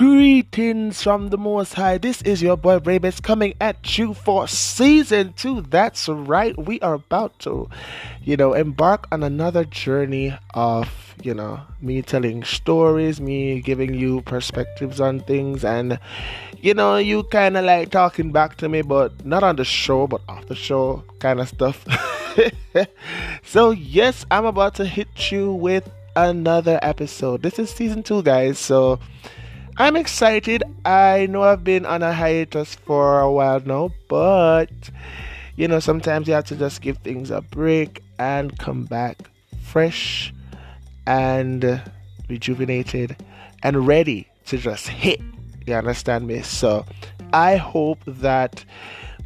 Greetings from the Most High. This is your boy Raybes coming at you for season two. That's right. We are about to, you know, embark on another journey of, you know, me telling stories, me giving you perspectives on things, and, you know, you kind of like talking back to me, but not on the show, but off the show kind of stuff. so, yes, I'm about to hit you with another episode. This is season two, guys. So, I'm excited. I know I've been on a hiatus for a while now, but you know, sometimes you have to just give things a break and come back fresh and rejuvenated and ready to just hit. You understand me? So I hope that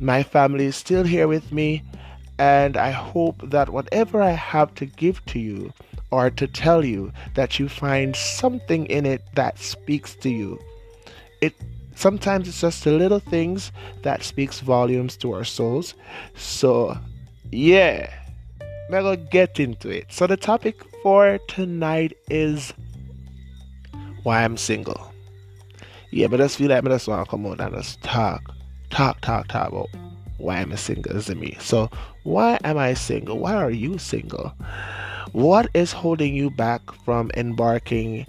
my family is still here with me, and I hope that whatever I have to give to you or to tell you that you find something in it that speaks to you. It sometimes it's just the little things that speaks volumes to our souls. So, yeah, we're gonna get into it. So the topic for tonight is why I'm single. Yeah, but just feel like I just want to come out and just talk, talk, talk, talk about why I'm single, isn't me? So why am I single? Why are you single? What is holding you back from embarking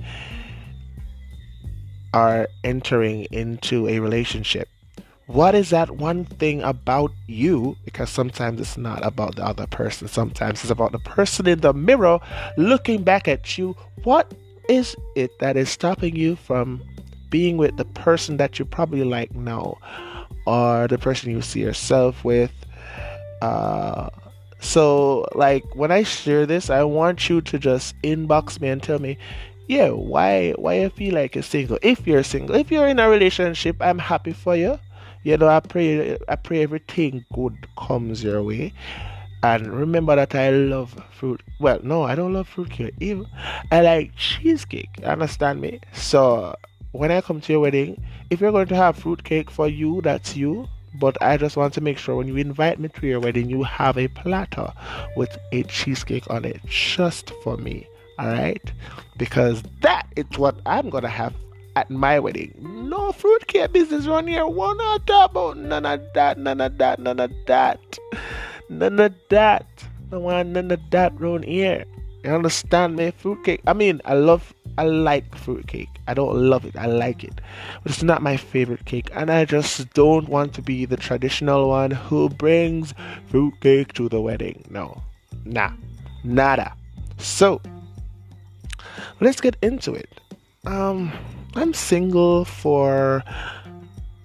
or entering into a relationship? What is that one thing about you? Because sometimes it's not about the other person, sometimes it's about the person in the mirror looking back at you. What is it that is stopping you from being with the person that you probably like now, or the person you see yourself with? Uh, so, like, when I share this, I want you to just inbox me and tell me, yeah, why why you feel like you're single? If you're single, if you're in a relationship, I'm happy for you. You know, I pray I pray everything good comes your way. And remember that I love fruit. Well, no, I don't love fruit cake. Even I like cheesecake. Understand me? So when I come to your wedding, if you're going to have fruit cake for you, that's you. But I just want to make sure when you invite me to your wedding, you have a platter with a cheesecake on it just for me. All right? Because that is what I'm going to have at my wedding. No fruitcake business around here. One not talk about none of that, none of that, none of that. None of that. No want none of that around here. You understand me? Fruitcake. I mean, I love I like fruitcake. I don't love it. I like it. But it's not my favorite cake. And I just don't want to be the traditional one who brings fruitcake to the wedding. No. Nah. Nada. So, let's get into it. Um, I'm single for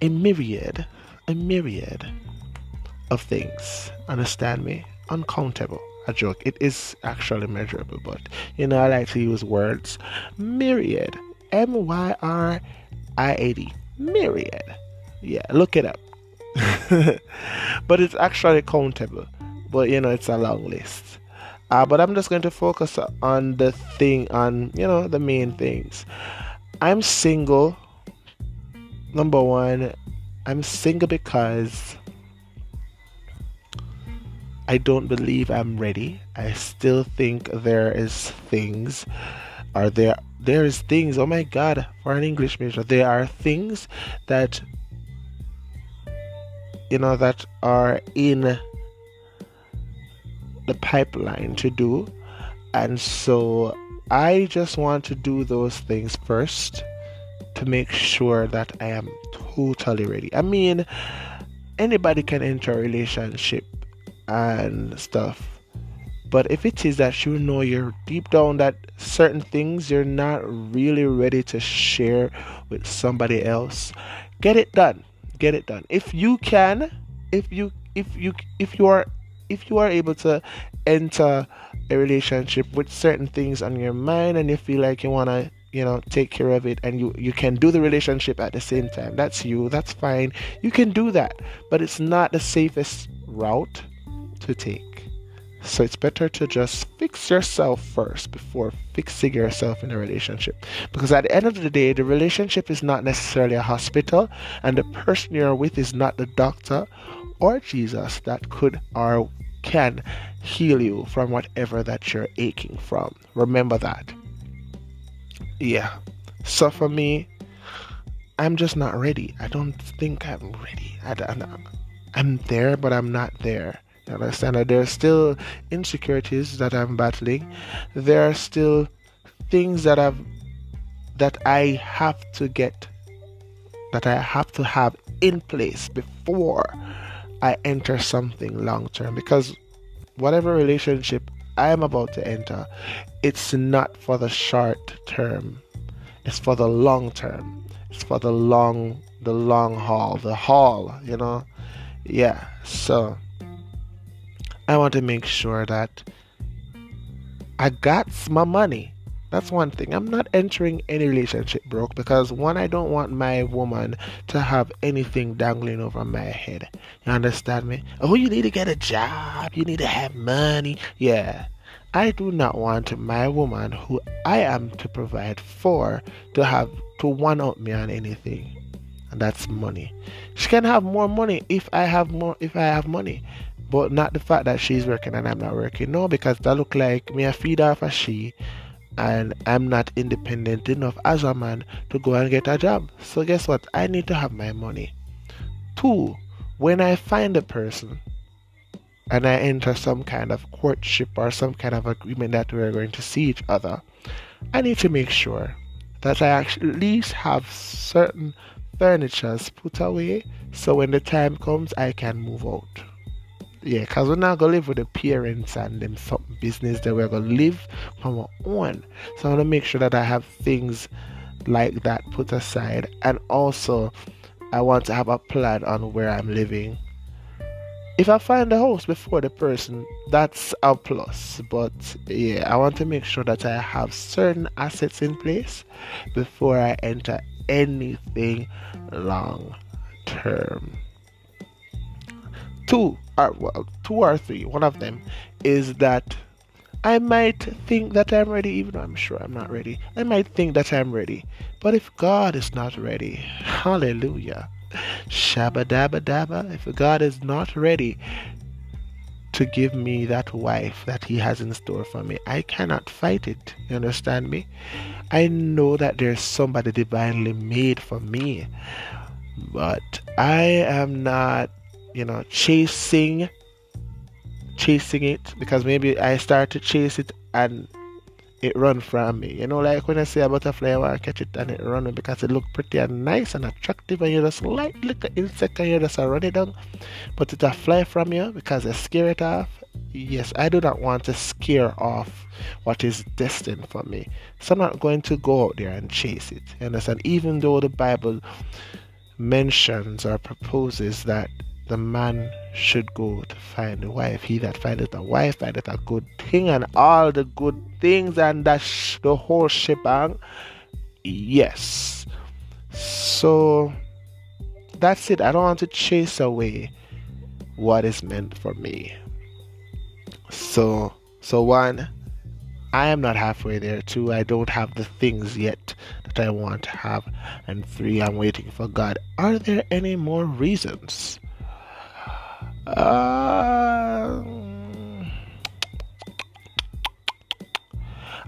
a myriad, a myriad of things. Understand me? Uncountable a joke. It is actually measurable, but you know, I like to use words. Myriad. M Y R I A D. Myriad. Yeah, look it up. but it's actually countable. But you know, it's a long list. Uh, but I'm just going to focus on the thing, on you know, the main things. I'm single. Number one, I'm single because I don't believe I'm ready. I still think there is things are there there is things oh my god for an English major there are things that you know that are in the pipeline to do and so I just want to do those things first to make sure that I am totally ready. I mean anybody can enter a relationship and stuff. But if it is that you know you're deep down that certain things you're not really ready to share with somebody else, get it done. Get it done. If you can, if you if you if you are if you are able to enter a relationship with certain things on your mind and you feel like you want to you know take care of it and you you can do the relationship at the same time that's you that's fine you can do that but it's not the safest route to take. So it's better to just fix yourself first before fixing yourself in a relationship. Because at the end of the day, the relationship is not necessarily a hospital, and the person you're with is not the doctor or Jesus that could or can heal you from whatever that you're aching from. Remember that. Yeah. So for me, I'm just not ready. I don't think I'm ready. I, am there, but I'm not there. You understand? That there are still insecurities that I'm battling. There are still things that I've that I have to get that I have to have in place before I enter something long term because whatever relationship I am about to enter, it's not for the short term. It's for the long term. It's for the long the long haul, the haul, you know. Yeah. So I want to make sure that I got my money. That's one thing. I'm not entering any relationship broke because one, I don't want my woman to have anything dangling over my head. You understand me? Oh, you need to get a job. You need to have money. Yeah. I do not want my woman, who I am to provide for, to have to one up me on anything. And that's money. She can have more money if I have more if I have money. But not the fact that she's working and I'm not working. No, because that look like me a feed off she and I'm not independent enough as a man to go and get a job. So guess what? I need to have my money. Two, when I find a person and I enter some kind of courtship or some kind of agreement that we're going to see each other, I need to make sure that I actually at least have certain furnitures put away so when the time comes I can move out yeah, because we're not gonna live with the parents and them something business that we're gonna live from our own. So I wanna make sure that I have things like that put aside and also I want to have a plan on where I'm living. If I find a house before the person, that's a plus. But yeah, I want to make sure that I have certain assets in place before I enter anything long term. Two, or well, two or three. One of them is that I might think that I'm ready, even though I'm sure I'm not ready. I might think that I'm ready. But if God is not ready, hallelujah. Shabba dabba dabba. If God is not ready to give me that wife that He has in store for me, I cannot fight it. You understand me? I know that there's somebody divinely made for me, but I am not you know, chasing chasing it because maybe I start to chase it and it run from me. You know, like when I see a butterfly, I want to catch it and it run because it look pretty and nice and attractive and you just like at insect and you just run it down. But it a fly from you because I scare it off. Yes, I do not want to scare off what is destined for me. So I'm not going to go out there and chase it. You understand? Even though the Bible mentions or proposes that the man should go to find a wife. He that findeth a wife findeth a good thing, and all the good things, and that sh- the whole shebang. Yes. So that's it. I don't want to chase away what is meant for me. So, so one, I am not halfway there. Two, I don't have the things yet that I want to have. And three, I'm waiting for God. Are there any more reasons? Uh,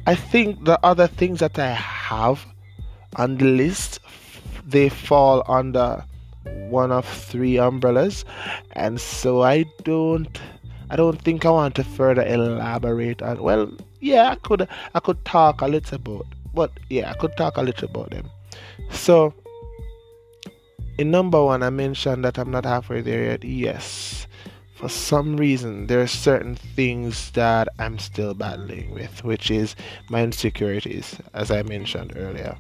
I think the other things that I have on the list they fall under one of three umbrellas, and so I don't. I don't think I want to further elaborate on. Well, yeah, I could. I could talk a little about, but yeah, I could talk a little about them. So, in number one, I mentioned that I'm not halfway there yet. Yes, for some reason, there are certain things that I'm still battling with, which is my insecurities, as I mentioned earlier.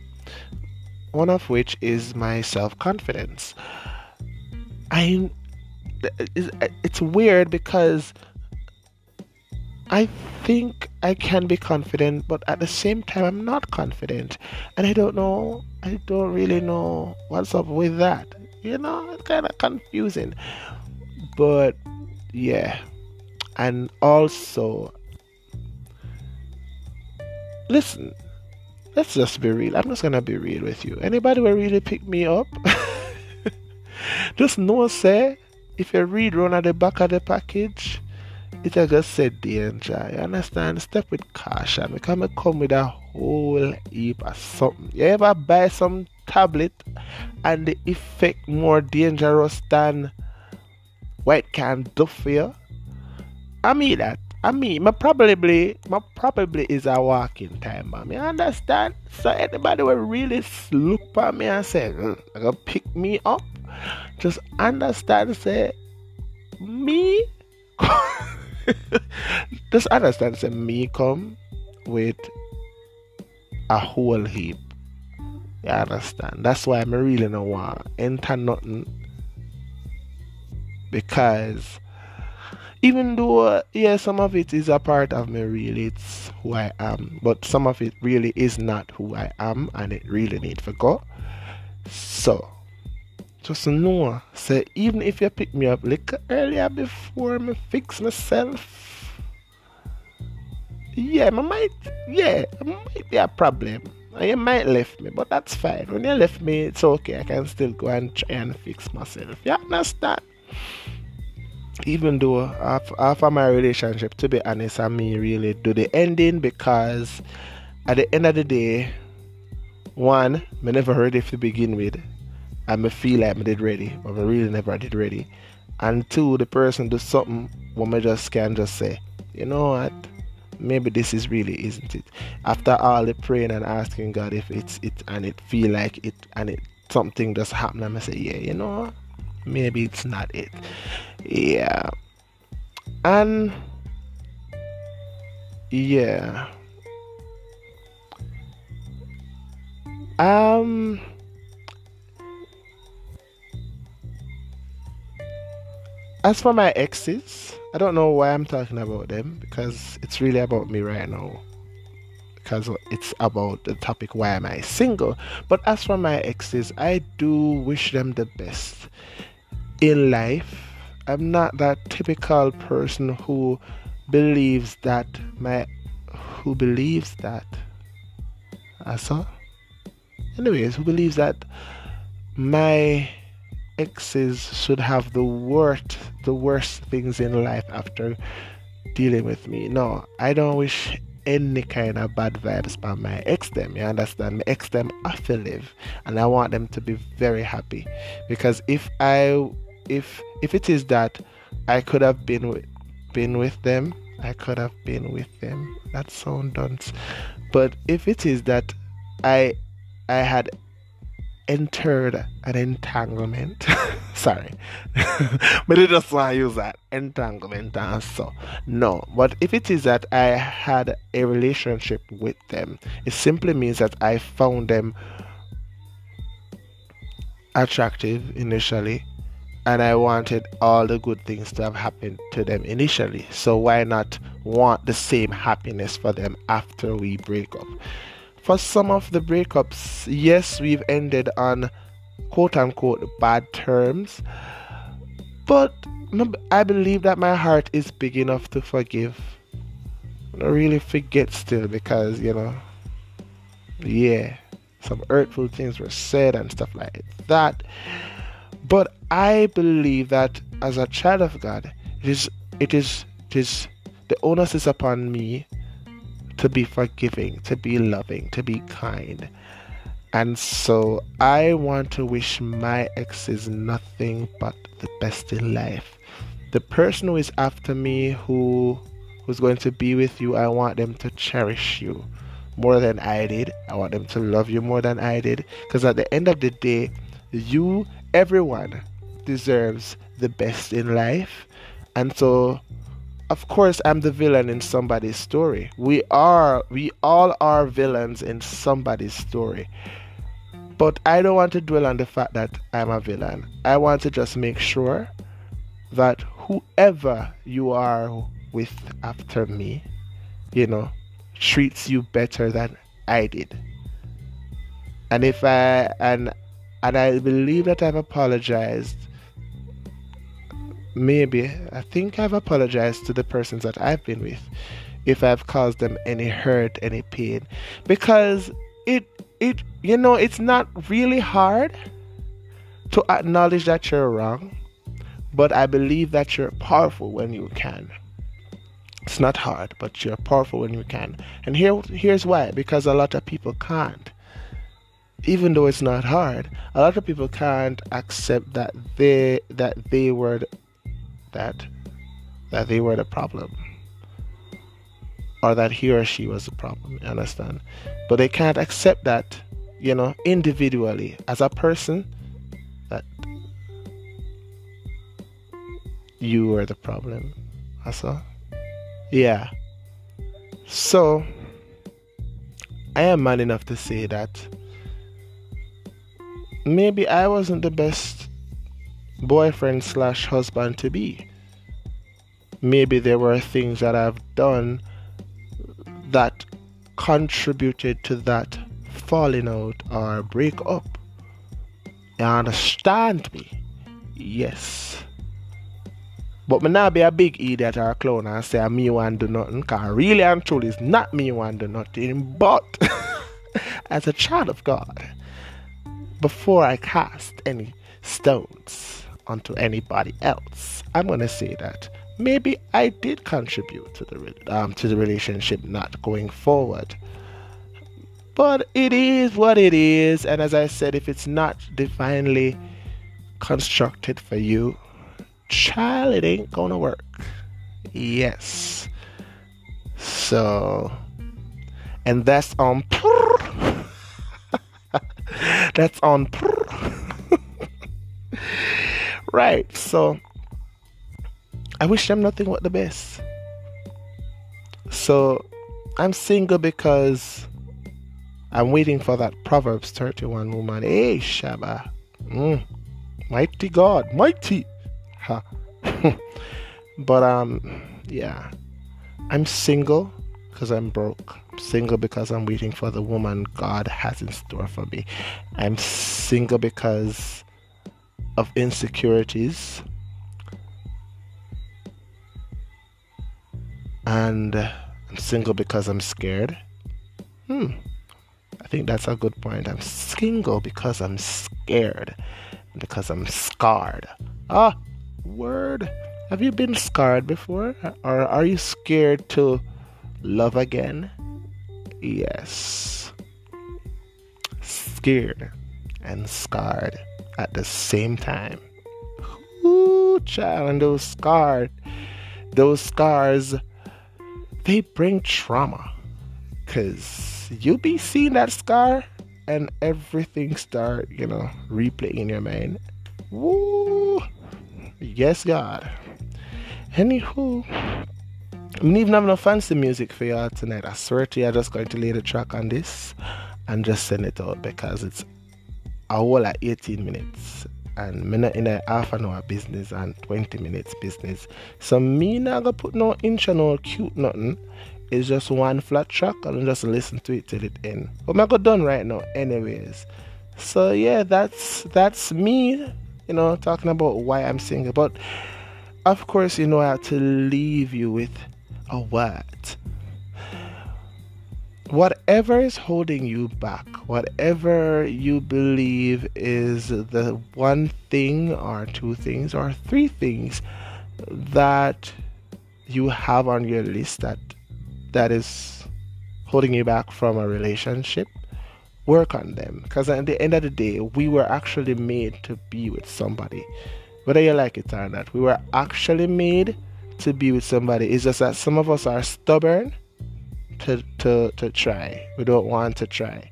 One of which is my self confidence. I it's weird because I think I can be confident, but at the same time, I'm not confident. And I don't know, I don't really know what's up with that. You know, it's kind of confusing. But yeah. And also, listen, let's just be real. I'm just going to be real with you. Anybody will really pick me up? just know, say, if you read run at the back of the package, it just said danger. You understand? Step with caution. Because I come with a whole heap of something. You ever buy some tablet and the effect more dangerous than what can do for you. I mean that. I mean, my probably, my probably is a walking time, man. You understand? So anybody will really look at me and say, mm, pick me up. Just understand, say, me. just understand, say, me come with a whole heap. You understand? That's why I'm really no want enter nothing because even though yeah some of it is a part of me really it's who i am but some of it really is not who i am and it really need to go so just know say even if you pick me up like earlier before me fix myself. Yeah I might yeah it might be a problem. You might left me but that's fine. When you left me it's okay. I can still go and try and fix myself. You understand? Even though after my relationship, to be honest, I mean really do the ending because at the end of the day, one, me never ready to begin with. And me feel like me did ready, but me really never did ready. And two, the person do something what me just can just say, you know what? Maybe this is really isn't it. After all the praying and asking God if it's it and it feel like it and it something just happen, I say, yeah, you know maybe it's not it yeah and yeah um as for my exes i don't know why i'm talking about them because it's really about me right now. Because it's about the topic why am i single? But as for my exes i do wish them the best in life, I'm not that typical person who believes that my who believes that I saw. Anyways who believes that my exes should have the worst the worst things in life after dealing with me. No, I don't wish any kind of bad vibes by my ex them. You understand? My ex them feel live and I want them to be very happy. Because if I if if it is that I could have been with been with them, I could have been with them. That sound dunce. But if it is that I I had entered an entanglement, sorry, but I just want to use that entanglement uh, answer. No, but if it is that I had a relationship with them, it simply means that I found them attractive initially and I wanted all the good things to have happened to them initially. So why not want the same happiness for them after we break up? For some of the breakups, yes, we've ended on quote unquote bad terms, but I believe that my heart is big enough to forgive. I really forget still because, you know, yeah, some hurtful things were said and stuff like that. But I believe that as a child of God, it is it is it is the onus is upon me to be forgiving, to be loving, to be kind. And so I want to wish my exes nothing but the best in life. The person who is after me, who who's going to be with you, I want them to cherish you more than I did. I want them to love you more than I did. Because at the end of the day, you everyone deserves the best in life. And so of course I'm the villain in somebody's story. We are we all are villains in somebody's story. But I don't want to dwell on the fact that I'm a villain. I want to just make sure that whoever you are with after me, you know, treats you better than I did. And if I and and I believe that I've apologized. Maybe, I think I've apologized to the persons that I've been with if I've caused them any hurt, any pain. Because it, it, you know, it's not really hard to acknowledge that you're wrong, but I believe that you're powerful when you can. It's not hard, but you're powerful when you can. And here, here's why because a lot of people can't even though it's not hard, a lot of people can't accept that they that they were that that they were the problem or that he or she was the problem. You understand? But they can't accept that, you know, individually as a person that you were the problem. Also, yeah. So I am man enough to say that maybe I wasn't the best boyfriend slash husband to be. Maybe there were things that I've done that contributed to that falling out or break up. You understand me? Yes. But me not be a big idiot or a clown and say me want do nothing. Cause really and truly it's not me want do nothing. But as a child of God, before I cast any stones onto anybody else, I'm gonna say that maybe I did contribute to the um, to the relationship not going forward. But it is what it is, and as I said, if it's not divinely constructed for you, child, it ain't gonna work. Yes. So, and that's on. That's on. Right. So I wish them nothing but the best. So I'm single because I'm waiting for that Proverbs 31 woman. Hey, Shaba. Mm. Mighty God. Mighty. Ha. but, um, yeah. I'm single because I'm broke. I'm single because I'm waiting for the woman God has in store for me. I'm single because of insecurities. And I'm single because I'm scared. Hmm. I think that's a good point. I'm single because I'm scared. Because I'm scarred. Ah, word. Have you been scarred before? Or are you scared to love again? Yes. Scared and scarred at the same time. Ooh, child, and those scars, those scars, they bring trauma. Cause you be seeing that scar and everything start, you know, replaying in your mind. Woo! Yes, God. Anywho, I'm even having no fancy music for y'all tonight. I swear to you, I'm just going to lay the track on this and just send it out because it's whole at 18 minutes and me in a half an hour business and 20 minutes business. So me not gonna put no intro no cute nothing. It's just one flat track and just listen to it till it end. But I got done right now anyways. So yeah, that's that's me, you know, talking about why I'm single. But of course, you know I have to leave you with a word. Whatever is holding you back, whatever you believe is the one thing, or two things, or three things that you have on your list that that is holding you back from a relationship, work on them. Because at the end of the day, we were actually made to be with somebody, whether you like it or not. We were actually made to be with somebody. It's just that some of us are stubborn to to to try. We don't want to try.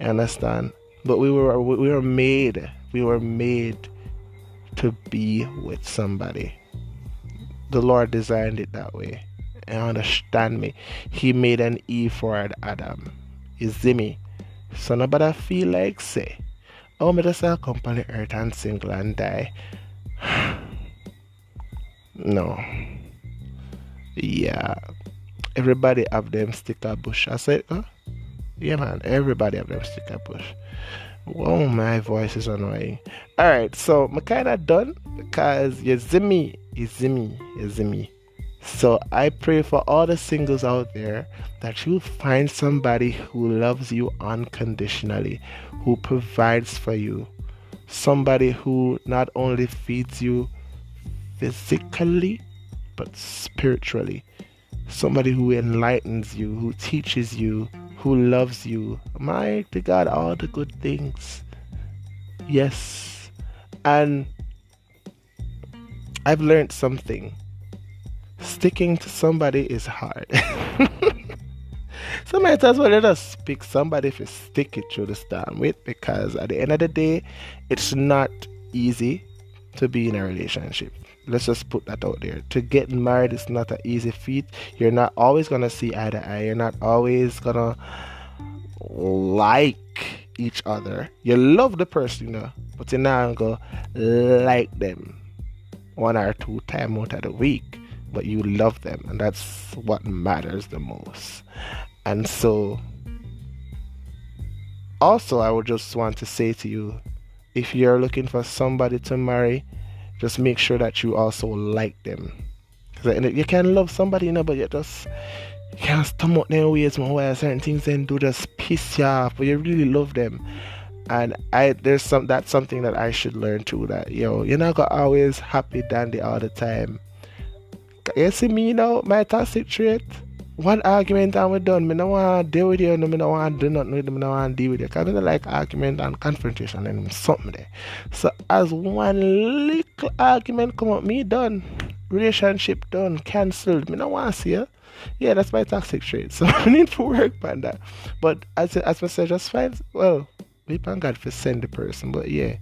You understand? But we were we were made we were made to be with somebody. The Lord designed it that way. And understand me. He made an E for Adam. Is me? So nobody feel like say, oh me just accompany earth and single and die. No. Yeah. Everybody have them sticker bush. I said, huh? Yeah, man. Everybody have them sticker bush. Whoa, my voice is annoying. Alright, so I'm kind of done because you me, you me, you me. So I pray for all the singles out there that you find somebody who loves you unconditionally, who provides for you, somebody who not only feeds you physically but spiritually. Somebody who enlightens you, who teaches you, who loves you. My God, all the good things. Yes. And I've learned something. Sticking to somebody is hard. so might as well let us pick somebody if you stick it through the storm with because at the end of the day, it's not easy to be in a relationship. Let's just put that out there. To get married is not an easy feat. You're not always gonna see eye to eye. You're not always gonna like each other. You love the person, you know, but you're not gonna like them one or two times out of the week. But you love them, and that's what matters the most. And so, also, I would just want to say to you if you're looking for somebody to marry, just make sure that you also like them. Because you can love somebody, you know, but you just you can't stomach their ways, man. Where certain things then do just piss you off, but you really love them. And I there's some that's something that I should learn too. That yo, you're not gonna always happy dandy all the time. You see me, you know, my toxic trait one argument and we're done. Me no want to deal with you, no, me no want to do nothing with you, me no want to deal with you. Because I don't like argument and confrontation and something there. So as one little argument come up, me done. Relationship done, cancelled. Me no want to see you. Yeah, that's my toxic trait. So I need to work on that. But as as I said, just fine. Well, we thank God for send the person. But yeah,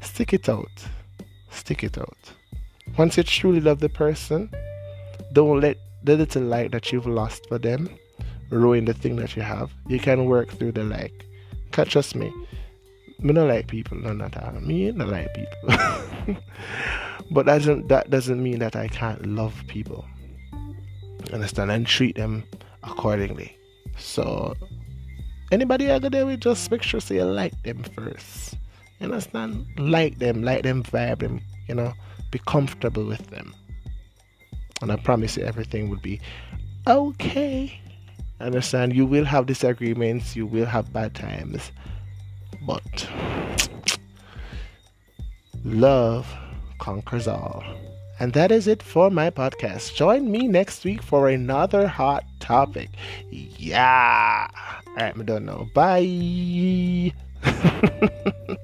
stick it out. Stick it out. Once you truly love the person, don't let the little light that you've lost for them ruin the thing that you have. You can work through the like. Cause trust me, me not like people, no not all. Me not like people. but that doesn't that doesn't mean that I can't love people. Understand and treat them accordingly. So anybody go there with just make sure so you like them first. Understand? Like them, like them vibe them, you know, be comfortable with them. And I promise you everything will be okay. understand you will have disagreements, you will have bad times, but love conquers all. And that is it for my podcast. Join me next week for another hot topic. Yeah. All right, I don't know. Bye.